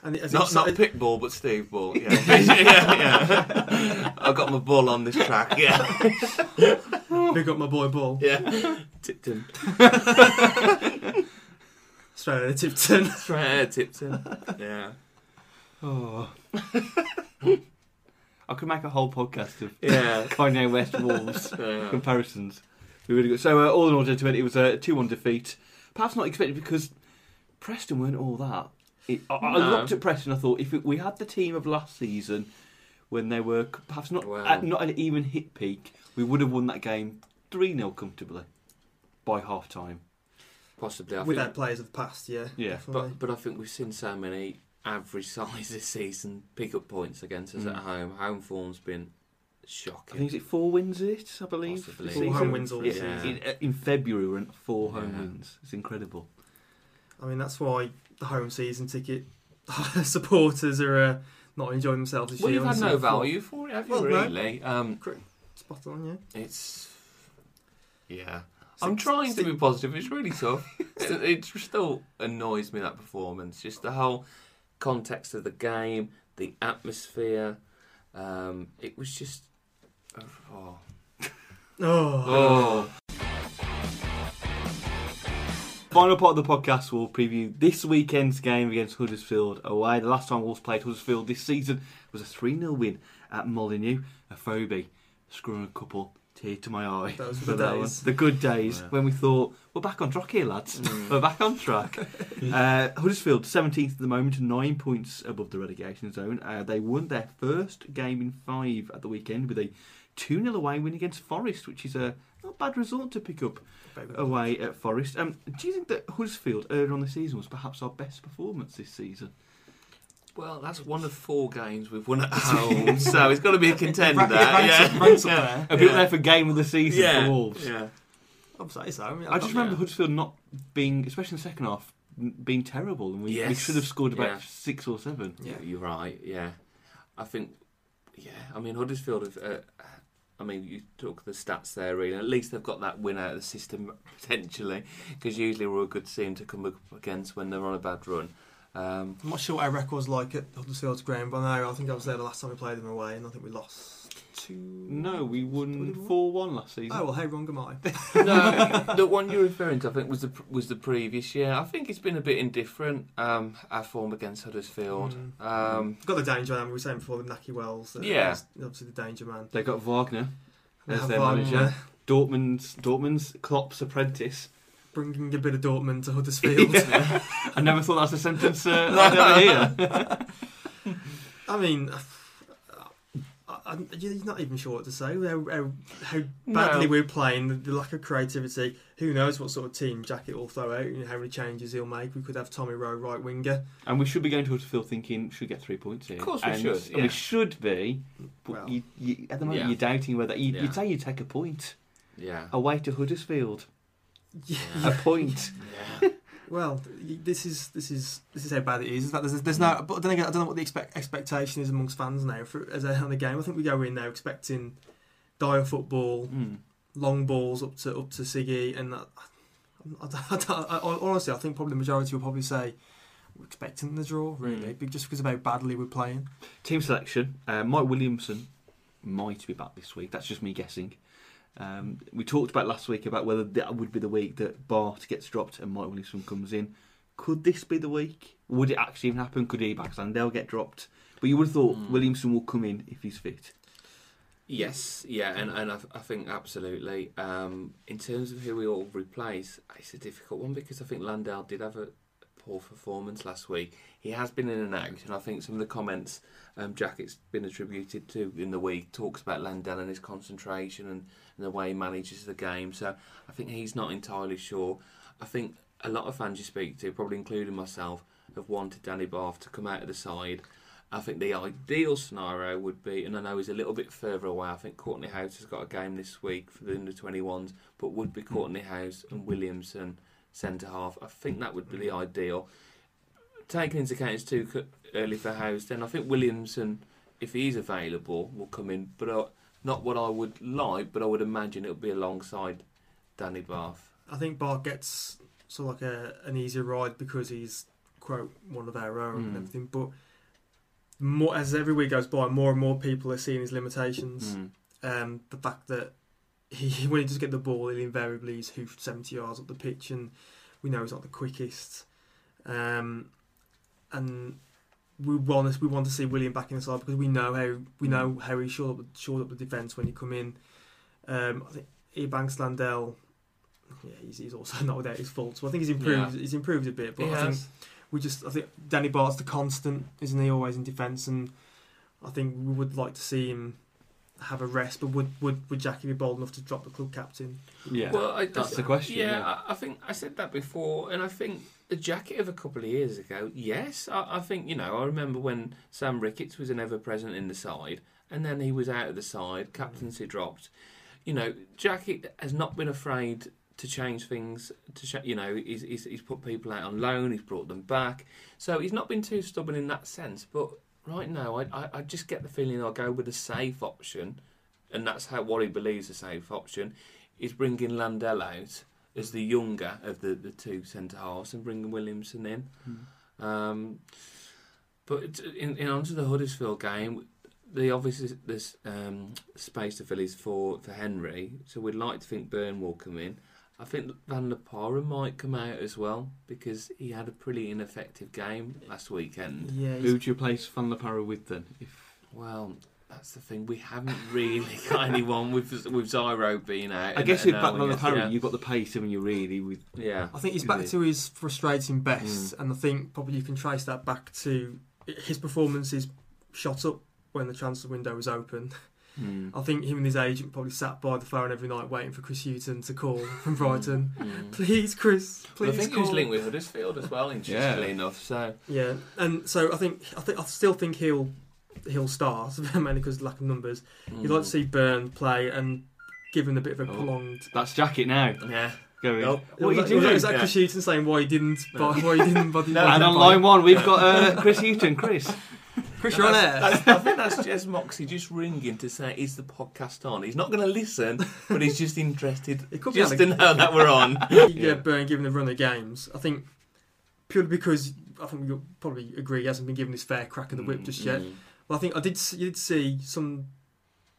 And as Not he not started- Pitbull, but Steve Ball. Yeah, yeah, yeah. I've got my ball on this track. Yeah, big up my boy ball. yeah. Tipton, Straight out of Tipton. straight out of Tipton. Yeah, Oh. I could make a whole podcast of yeah. Kanye West Wolves yeah. comparisons. Be really good. So uh, all in all, gentlemen, it was a two-one defeat. Perhaps not expected because Preston weren't all that. It, I, I looked at Preston. I thought if it, we had the team of last season, when they were perhaps not Wow. at, not an even hit peak, we would have won that game three 0 comfortably by half time. Possibly. I Without think, players of the past, yeah. Yeah. definitely. but but I think we've seen so many average size this season pick up points against us Mm. at home. Home form's been shocking. I think is it four wins it, I believe. Possibly. Four home wins all Yeah. season. In, uh, in February, we're at four home Yeah. wins. It's incredible. I mean, that's why the home season ticket supporters are uh, not enjoying themselves this well, year. you've had honestly. no value for it, have you? Well, no. really? Um, Spot on, yeah. it's yeah. I'm Six- trying to be positive. It's really tough. it, it still annoys me that performance. Just the whole context of the game, the atmosphere. Um, it was just. Oh. Oh, oh. Final part of the podcast will preview this weekend's game against Huddersfield away. The last time Wolves played Huddersfield this season was a 3 0 win at Molyneux. Afobe screwing a couple, tear to my eye. Those were the that one. days. The good days Yeah. when we thought, we're back on track here, lads. Mm. We're back on track. uh, Huddersfield, 17th at the moment, nine points above the relegation zone. Uh, they won their first game in five at the weekend with a 2 0 away win against Forest, which is a not bad result to pick up very away at Forest. Um, do you think that Huddersfield earlier on the season was perhaps our best performance this season? Well, that's one of four games we've won at home, so it's got to be a contender. Ranks- ranks yeah. up- ranks up there. A bit Yeah. there for game of the season yeah. for Wolves. Yeah. I'd say so. I, mean, I just Yeah. remember Huddersfield not being, especially in the second half, being terrible, and we, we should have scored about Yeah. six or seven. Yeah, you're right. Yeah, I think. Yeah, I mean Huddersfield have. Uh, I mean, you took the stats there, really. At least they've got that win out of the system potentially, because usually we're a good team to come up against when they're on a bad run. Um, I'm not sure what our record's like at Huddersfield's ground, but I know I think I was there the last time we played them away, and I think we lost two. No, we won Did we win? four one last season. Oh well, how wrong am I? no, the one you're referring to, I think, was the was the previous year. I think it's been a bit indifferent. Um, our form against Huddersfield. Mm. Um, Got the danger man. We were saying before with Nakhi Wells. That Yeah. obviously the danger man. They got Wagner as their Wagner manager. Dortmund's Dortmund's Klopp's apprentice. Bringing a bit of Dortmund to Huddersfield. I never thought that was a sentence uh, I'd ever hear. I mean, I, I, you're not even sure what to say. How, how, how badly No. we're playing, the, the lack of creativity. Who knows what sort of team Jackett will throw out and how many changes he'll make. We could have Tommy Rowe right winger. And we should be going to Huddersfield thinking should get three points here. Of course we and, should, And we should be. But Well, you, you, at the moment, Yeah. you're doubting whether you, Yeah. you'd say you'd take a point yeah. away to Huddersfield. Yeah. A point. yeah. Well, this is this is this is how bad it is. In fact, there's, there's no. But then again, I don't know what the expect, expectation is amongst fans now for as a, on the game. I think we go in there expecting dire football, Mm. long balls up to up to Siggy, and that, I, I, I, I, honestly, I think probably the majority will probably say we're expecting the draw, really, Mm. just because of how badly we're playing. Team selection. Uh, Mike Williamson might be back this week. That's just me guessing. Um, we talked about last week about whether that would be the week that Batth gets dropped and Mike Williamson comes in. Could this be the week? Would it actually even happen? Could Ebanks-Landell get dropped? But you would have thought Mm. Williamson will come in if he's fit. Yes, yeah, and, and I, I think absolutely. Um, in terms of who we all replace, it's a difficult one because I think Landell did have a poor performance last week. He has been in and out, and I think some of the comments um, Jackett's been attributed to in the week talks about Landell and his concentration and, and the way he manages the game. So I think he's not entirely sure. I think a lot of fans you speak to, probably including myself, have wanted Danny Batth to come out of the side. I think the ideal scenario would be, and I know he's a little bit further away. I think Kortney Hause has got a game this week for the under 21s, but would be Kortney Hause and Williamson centre half. I think that would be the ideal. Taking into account it's too early for Hause, then I think Williamson, if he's available, will come in. But uh, not what I would like, but I would imagine it'll be alongside Danny Batth. I think Batth gets sort of like a, an easier ride because he's quote one of our own and Mm. everything, but. More as every week goes by, more and more people are seeing his limitations. Mm. um, the fact that he when he does get the ball, he'll invariably is hoofed seventy yards up the pitch, and we know he's not the quickest. Um, and we want to, we want to see William back in the side because we know how we know how he shored up shored up the defence when he come in. Um, I think Ebanks Landell, yeah, he's, he's also not without his faults. So I think he's improved. Yeah. He's improved a bit, but He I think we just I think Danny Batth's the constant, isn't he? Always in defence, and I think we would like to see him have a rest. But would would would Jackie be bold enough to drop the club captain? Yeah, Well, I, that's I- the question. Yeah, Yeah, I, I think I said that before, and I think the Jackett of a couple of years ago, yes, I, I think you know I remember when Sam Ricketts was an ever present in the side, and then he was out of the side, captaincy dropped. You know, Jackett has not been afraid to change things. To sh- you know, he's, he's he's put people out on loan, he's brought them back, so he's not been too stubborn in that sense. But right now, I I, I just get the feeling I'll go with a safe option, and that's how what he believes a safe option is bringing Landell out as the younger of the, the two centre halves and bringing Williamson in. Hmm. Um, but in, in onto the Huddersfield game, the obviously there's um, space to fill is for for Henry, so we'd like to think Byrne will come in. I think Van La Parra might come out as well because he had a pretty ineffective game last weekend. Yeah, Who would you replace Van La Parra with then? If Well, that's the thing. We haven't really got anyone with with Zyro being out. I guess with Van La Parra, yeah. you've got the pace, haven't you? Really, with yeah. I think he's back to his frustrating best, Mm. and I think probably you can trace that back to his performances shot up when the transfer window was open. Mm. I think him and his agent probably sat by the phone every night waiting for Chris Hughton to call from Brighton. Mm. Please, Chris, please Well, I think call. he was linked with Huddersfield as well, interestingly Yeah. enough. So Yeah, and so I think I think I still think he'll he'll start mainly because of lack of numbers. You'd like to see Byrne play and give him a bit of a Oh. prolonged. That's Jackett now. Yeah, going. Nope. What are you was, doing? was that Chris Hughton saying why he didn't? Buy, why he didn't? Buy, No, and on line one, we've got uh, Chris Hughton. Chris, Chris, you're on air. That's- I think that's just Moxey just ringing to say, is the podcast on? He's not going to listen, but he's just interested It could be just on to the- know that we're on. yeah, Byrne given the run of games. I think purely because I think you'll probably agree he hasn't been given his fair crack of the whip just yet. Mm. Well, I think I did. s- You did see some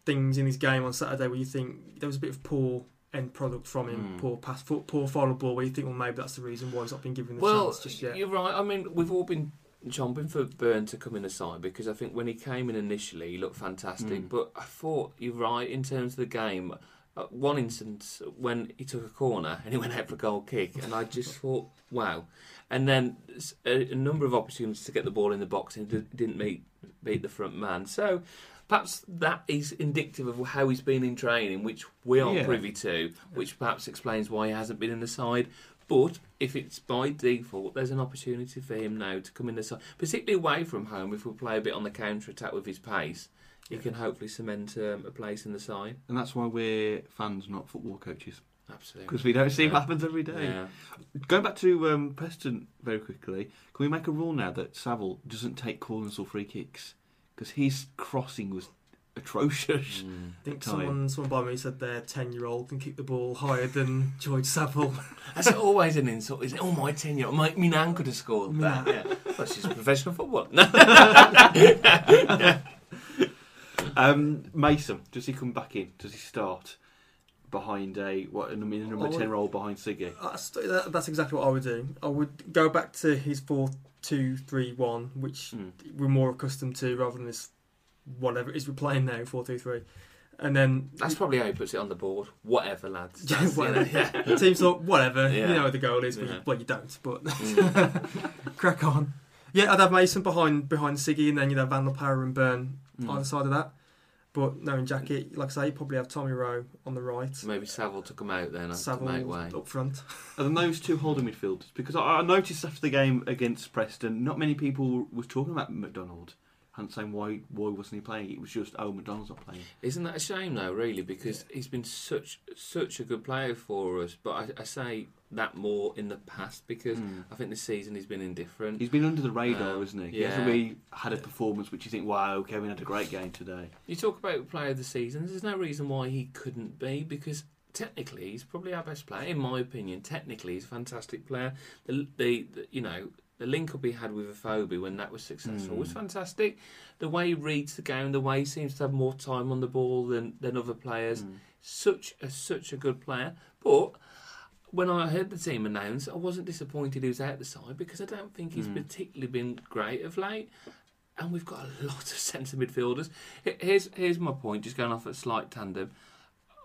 things in his game on Saturday where you think there was a bit of poor end product from him, Mm. poor pass, poor, poor final ball. Where you think, well, maybe that's the reason why he's not been given the Well, chance just yet. you're right. I mean, we've all been chomping for Byrne to come in the side because I think when he came in initially, he looked fantastic. Mm. But I thought you're right in terms of the game. Uh, one instance when he took a corner and he went out for a goal kick, and I just thought, wow. And then a number of opportunities to get the ball in the box and d- didn't meet beat the front man. So perhaps that is indicative of how he's been in training, which we aren't Yeah. privy to, which perhaps explains why he hasn't been in the side. But if it's by default, there's an opportunity for him now to come in the side, particularly away from home. If we play a bit on the counter attack with his pace, he Yeah. can hopefully cement um, a place in the side. and that's why we're fans, not football coaches, Absolutely. because we don't see Yeah. what happens every day. Yeah. Going back to um, Preston very quickly, can we make a rule now that Saville doesn't take corners or free kicks because his crossing was atrocious. Mm. I think someone, someone by me said their ten-year-old can kick the ball higher than George Saville. That's always an insult, isn't it? Oh, my 10 year old, my, my nan could have scored that. Nah. Yeah. Well, she's a professional footballer. Um, Mason, does he come back in? Does he start behind a what in a in number would- ten role behind Siggy? That's, that's exactly what I would do. I would go back to his four-two-three-one, which Mm. we're more accustomed to, rather than this whatever it is we're playing now, four-two-three. And then That's probably how he puts it on the board. Whatever, lads. Yeah, That's, you know, whatever. yeah. team thought, whatever, Yeah. you know what the goal is. But Yeah. you, well, you don't, but Mm. crack on. Yeah, I'd have Mason behind behind Siggy, and then you'd have Van La Parra and Byrne Mm. either side of that. But knowing Jackett, like I say, you'd probably have Tommy Rowe on the right, Maybe Saville took him out then to make Saville way. up front. And then those two holding midfielders? Because I, I noticed after the game against Preston, not many people was talking about McDonald and saying why why wasn't he playing? It was just oh McDonald's not playing. Isn't that a shame though, really? Because he's been such such a good player for us. But I, I say that more in the past because Mm. I think this season he's been indifferent. He's been under the radar, Um, isn't he? He hasn't really had a performance which you think, wow, Kevin had a great game today. You talk about player of the season. There's no reason why he couldn't be because technically he's probably our best player, in my opinion. Technically, he's a fantastic player. The, the, the you know the link up he had with Afobe when that was successful Mm. was fantastic. The way he reads the game, the way he seems to have more time on the ball than than other players. Mm. Such a such a good player, but. When I heard the team announced, I wasn't disappointed he was out the side because I don't think he's Mm. particularly been great of late and we've got a lot of centre midfielders. Here's here's my point. Just going off a slight tandem.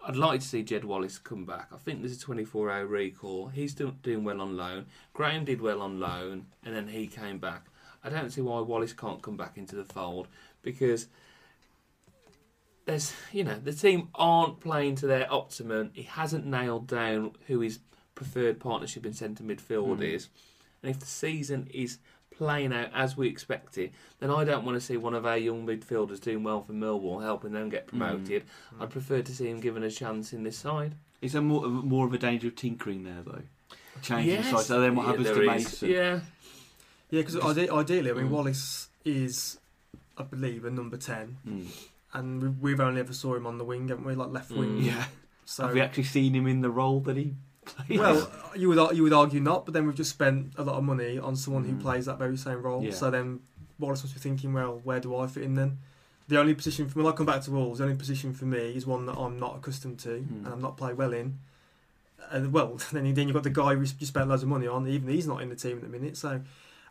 I'd like to see Jed Wallace come back. I think there's a 24 hour recall. He's do, doing well on loan. Graham did well on loan, and then he came back. I don't see why Wallace can't come back into the fold because there's you know the team aren't playing to their optimum. He hasn't nailed down who his preferred partnership in centre midfield Mm. is, and if the season is playing out as we expect it, then I don't want to see one of our young midfielders doing well for Millwall, helping them get promoted. Mm. I'd prefer to see him given a chance in this side. Is there more more of a danger of tinkering there though? Changing Yes. the side. So then what Yeah, happens there to is. Mason? Yeah, Yeah, because ide- ideally, I mean, Mm. Wallace is, I believe, a number ten, Mm. and we- we've only ever saw him on the wing, haven't we? Like left wing. Mm. Yeah. So Have we actually seen him in the role that he Well, you would you would argue not, but then we've just spent a lot of money on someone who Mm. plays that very same role. Yeah. So then Wallace must be thinking, well, where do I fit in then? The only position for me, when I come back to Wolves, the only position for me is one that I'm not accustomed to Mm. and I'm not played well in. And well, then you- then you've got the guy who you spent loads of money on. Even he's not in the team at the minute. So,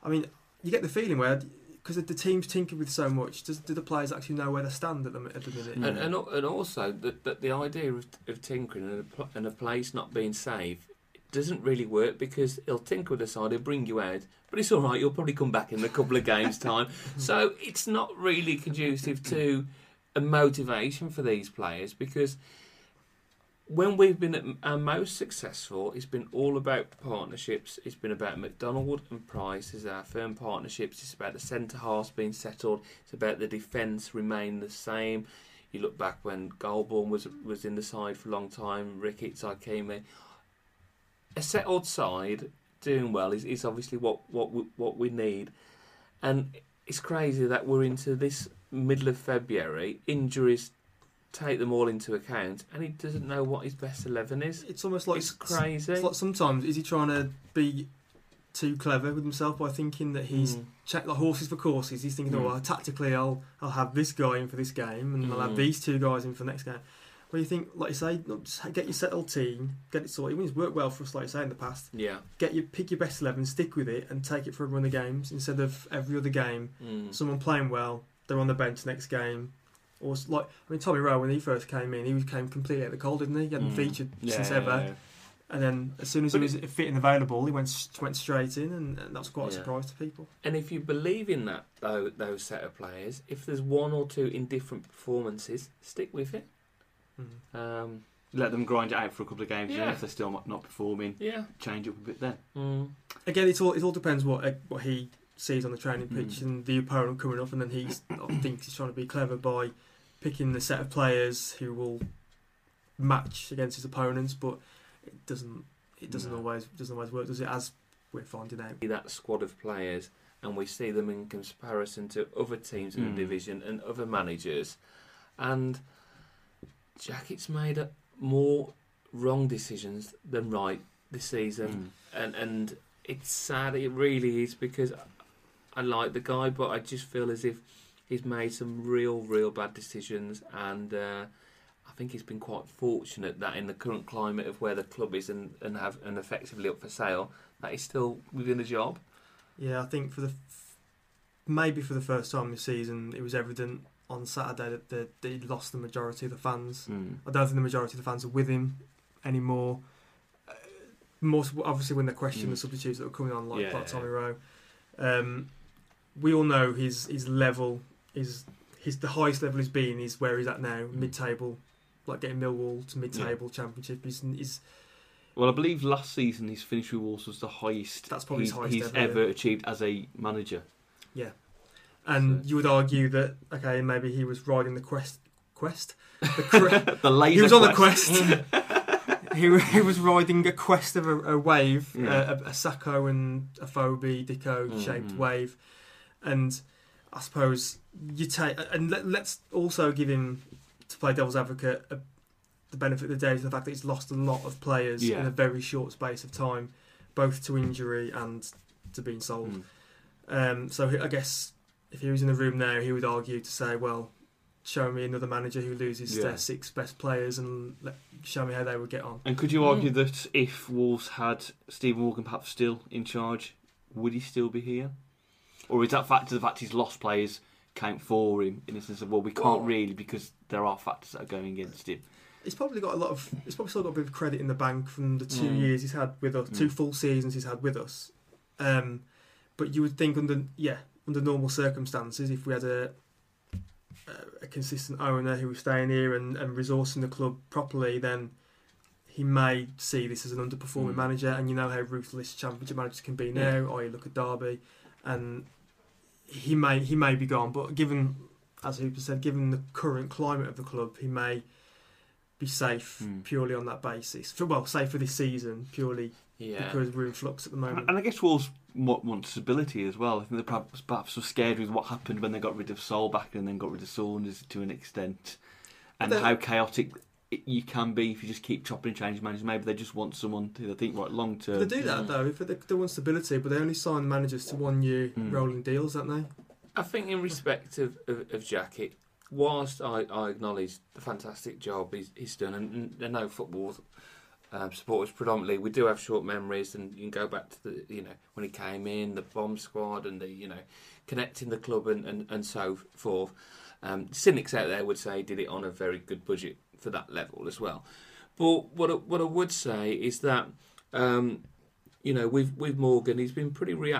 I mean, you get the feeling where because the team's tinkered with so much, does, do the players actually know where they stand at the, at the minute? And, and and also that that the idea of, of tinkering and a, and a place not being safe doesn't really work because he'll tinker with the side, he'll bring you out, but it's all right. You'll probably come back in a couple of games' time. So it's not really conducive to a motivation for these players because when we've been our uh, most successful, it's been all about partnerships. It's been about McDonald and Price as our firm partnerships. It's about the centre halves being settled. It's about the defence remain the same. You look back when Golbourne was was in the side for a long time. Ricketts, Ikeme. a settled side doing well is, is obviously what what we, what we need, and it's crazy that we're into this middle of February. Injuries take them all into account, and he doesn't know what his best eleven is. It's almost like It's crazy. It's like sometimes is he trying to be too clever with himself by thinking that he's Mm. checked the horses for courses. He's thinking, Mm. oh, well, tactically, I'll I'll have this guy in for this game, and I'll have Mm. these two guys in for the next game. Well, you think, like you say, get your settled team, get it sorted. It's worked well for us, like you say in the past, Yeah. get your pick your best eleven, stick with it, and take it for a run of games instead of every other game. Mm. Someone playing well, they're on the bench next game. Or s- like, I mean, Tommy Rowe when he first came in, he came completely at the cold, didn't he? He hadn't Mm. featured Yeah, since yeah, ever. yeah. And then as soon as But he was fit and available, he went went straight in, and, and that was quite a surprise to people. And if you believe in that, though, those set of players, if there's one or two indifferent performances, stick with it. Um, Let them grind it out for a couple of games. Yeah. Yeah. if they're still not- not performing, yeah. change up a bit then. Mm. Again, it all it all depends what uh, what he sees on the training pitch Mm. and the opponent coming up, and then he thinks he's trying to be clever by picking the set of players who will match against his opponents, but it doesn't it doesn't No. always doesn't always work, does it? As we're finding out. That squad of players, and we see them in comparison to other teams in Mm. the division and other managers, and Jackett's made more wrong decisions than right this season. Mm. and and it's sad. It really is because I like the guy, but I just feel as if he's made some real, real bad decisions, and uh, I think he's been quite fortunate that in the current climate of where the club is and and have and effectively up for sale, that he's still within the job. Yeah, I think for the f- maybe for the first time this season, it was evident on Saturday that, the, that he'd lost the majority of the fans. Mm. I don't think the majority of the fans are with him anymore. Uh, most obviously when they question the Mm. substitutes that were coming on, like, Yeah, like yeah. Tommy Rowe. Um, we all know his his level is his the highest level he's been is where he's at now, Mm. mid table, like getting Millwall to mid table championship. He's, he's Well, I believe last season his finish with Wolves was the highest. That's probably his he's, highest he's ever, ever yeah. achieved as a manager. Yeah, and So- you would argue that okay, maybe he was riding the quest quest the cre- the laser he was on the quest. quest. he, he was riding a quest of a, a wave, Yeah. uh, a, a Sako and a Phoebe Dicko shaped Mhm. wave, and I suppose you take and let, let's also give him to play devil's advocate a, the benefit of the doubt of the fact that he's lost a lot of players in a very short space of time, both to injury and to being sold. Mm. Um, so I guess if he was in the room now, he would argue to say, well, show me another manager who loses Yeah. their six best players and let, show me how they would get on. And could you argue that if Wolves had Stephen Morgan perhaps still in charge, would he still be here? Or is that factor the fact he's lost players count for him in the sense of well we can't Well- really because there are factors that are going against him. He's probably got a lot of. He's probably still got a bit of credit in the bank from the two Mm. years he's had with us, two Mm. full seasons he's had with us. Um, but you would think under yeah under normal circumstances, if we had a a- a consistent owner who was staying here and, and resourcing the club properly, then he may see this as an underperforming Mm. manager. And you know how ruthless championship managers can be Yeah. now. Or you look at Derby, and he may he may be gone. But given as Hooper said, given the current climate of the club, he may be safe Mm. purely on that basis. For, well, safe for this season purely Yeah. because we're in flux at the moment. And I guess Wolves want stability as well. I think they're perhaps, perhaps were scared with what happened when they got rid of Solbakken and then got rid of Saunders to an extent, and how chaotic it, you can be if you just keep chopping and changing managers. Maybe they just want someone to they think right long term. They do that though. If they, they want stability, but they only sign managers to one-year Mm. rolling deals, don't they? I think in respect of, of, of Jackett, whilst I, I acknowledge the fantastic job he's, he's done, and, and I know football um, supporters predominantly, we do have short memories, and you can go back to the you know when he came in, the bomb squad, and the you know connecting the club and, and, and so forth. Um, cynics out there would say he did it on a very good budget for that level as well. But what I, what I would say is that um, you know with with Morgan, he's been pretty re-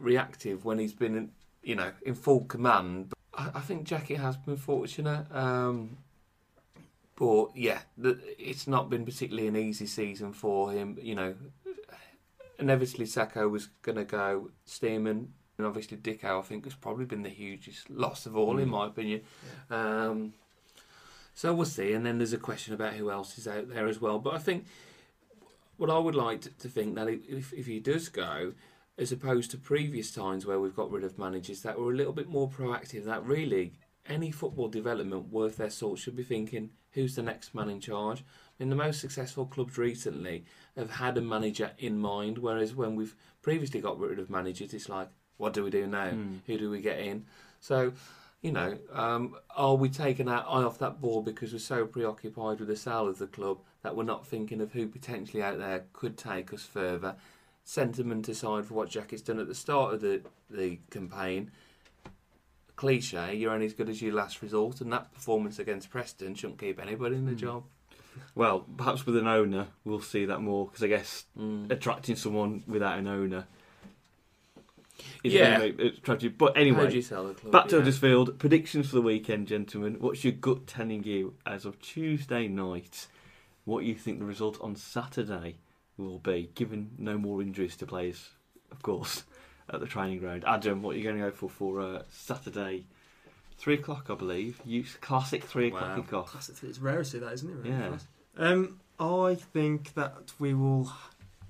reactive when he's been you know in full command. But I, I think Jackie has been fortunate. Um, but yeah, the, it's not been particularly an easy season for him. You know, inevitably Sako was going to go. Stearman and obviously Dicko, I think, has probably been the hugest loss of all, in Mm. my opinion. Um, so we'll see. And then there's a question about who else is out there as well. But I think what I would like to, to think that if, if he does go, as opposed to previous times where we've got rid of managers that were a little bit more proactive, that really any football development worth their salt should be thinking who's the next man in charge. I mean, the most successful clubs recently have had a manager in mind, whereas when we've previously got rid of managers, it's like, what do we do now? Mm. Who do we get in? So, you know, um, are we taking our eye off that ball because we're so preoccupied with the sale of the club that we're not thinking of who potentially out there could take us further? Sentiment aside for what Jackett's done at the start of the, the campaign, cliche, you're only as good as your last result, and that performance against Preston shouldn't keep anybody in the Mm. job. Well, perhaps with an owner, we'll see that more because I guess Mm. attracting someone without an owner is Yeah. gonna be. But anyway, you sell the club? back to yeah. Huddersfield. Predictions for the weekend, gentlemen. What's your gut telling you as of Tuesday night? What you think the result on Saturday will be, given no more injuries to players, of course, at the training ground. Adam, what are you going to go for for uh, Saturday? Three o'clock, I believe. Use classic three o'clock Wow. kickoff. Classic. It's rarity, that isn't it? really? Yeah. Um, I think that we will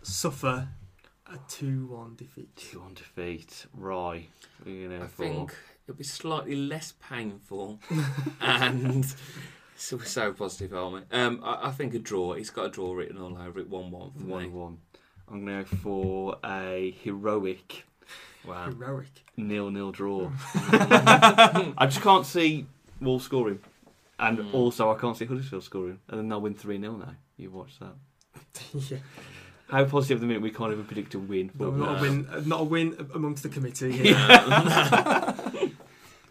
suffer a two-one defeat. Two on defeat. Right. We're going I to think it'll be slightly less painful, and so so positive, aren't we? Um, I, I think a draw. He's got a draw written all over it. One-one for me. one one. I'm going to go for a heroic Wow. Heroic. nil nil draw. I just can't see Wolves scoring, and Mm. also I can't see Huddersfield scoring, and then they'll win three 0 now. You watch that. yeah. How positive at the minute we can't even predict a win. No, not no. a win. uh, Not a win amongst the committee. Yeah.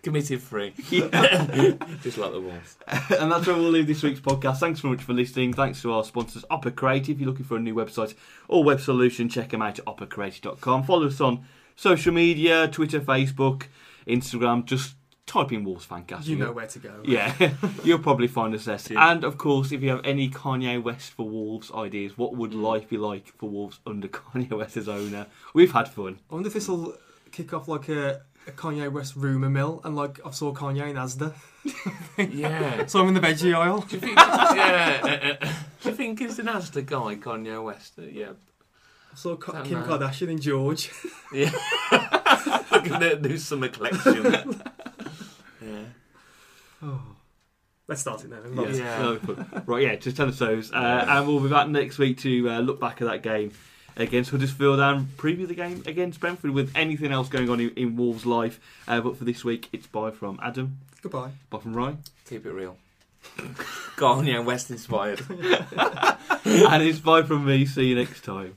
Committee free, Yeah. just like the Wolves. and that's where we'll leave this week's podcast. Thanks very much for listening. Thanks to our sponsors, Opera Creative. If you're looking for a new website or web solution, check them out at operacreative.com. Follow us on social media Twitter, Facebook, Instagram. Just type in Wolves Fancast. you know where to go. Yeah, you'll probably find us there. Yeah. And of course, if you have any Kanye West for Wolves ideas, what would Mm. life be like for Wolves under Kanye West as owner? We've had fun. I wonder if this will kick off like a, a Kanye West rumour mill, and like I saw Kanye in Asda. Yeah. So I'm in the veggie aisle. Do you think? yeah. uh, uh, do you think he's an Asda guy, Kanye West? Uh, yeah. I saw Ka- Kim know. Kardashian in George. Yeah. We're gonna do summer collection. Yeah. Oh. Let's start it now. Yeah. Yeah. No, but- right, yeah, just tell us those. Uh, and we'll be back next week to uh, look back at that game against Huddersfield and preview the game against Brentford with anything else going on in, in Wolves' life. Uh, but for this week, it's bye from Adam, Goodbye. bye from Ryan, Keep it real. Kanye West inspired. and it's bye from me. See you next time.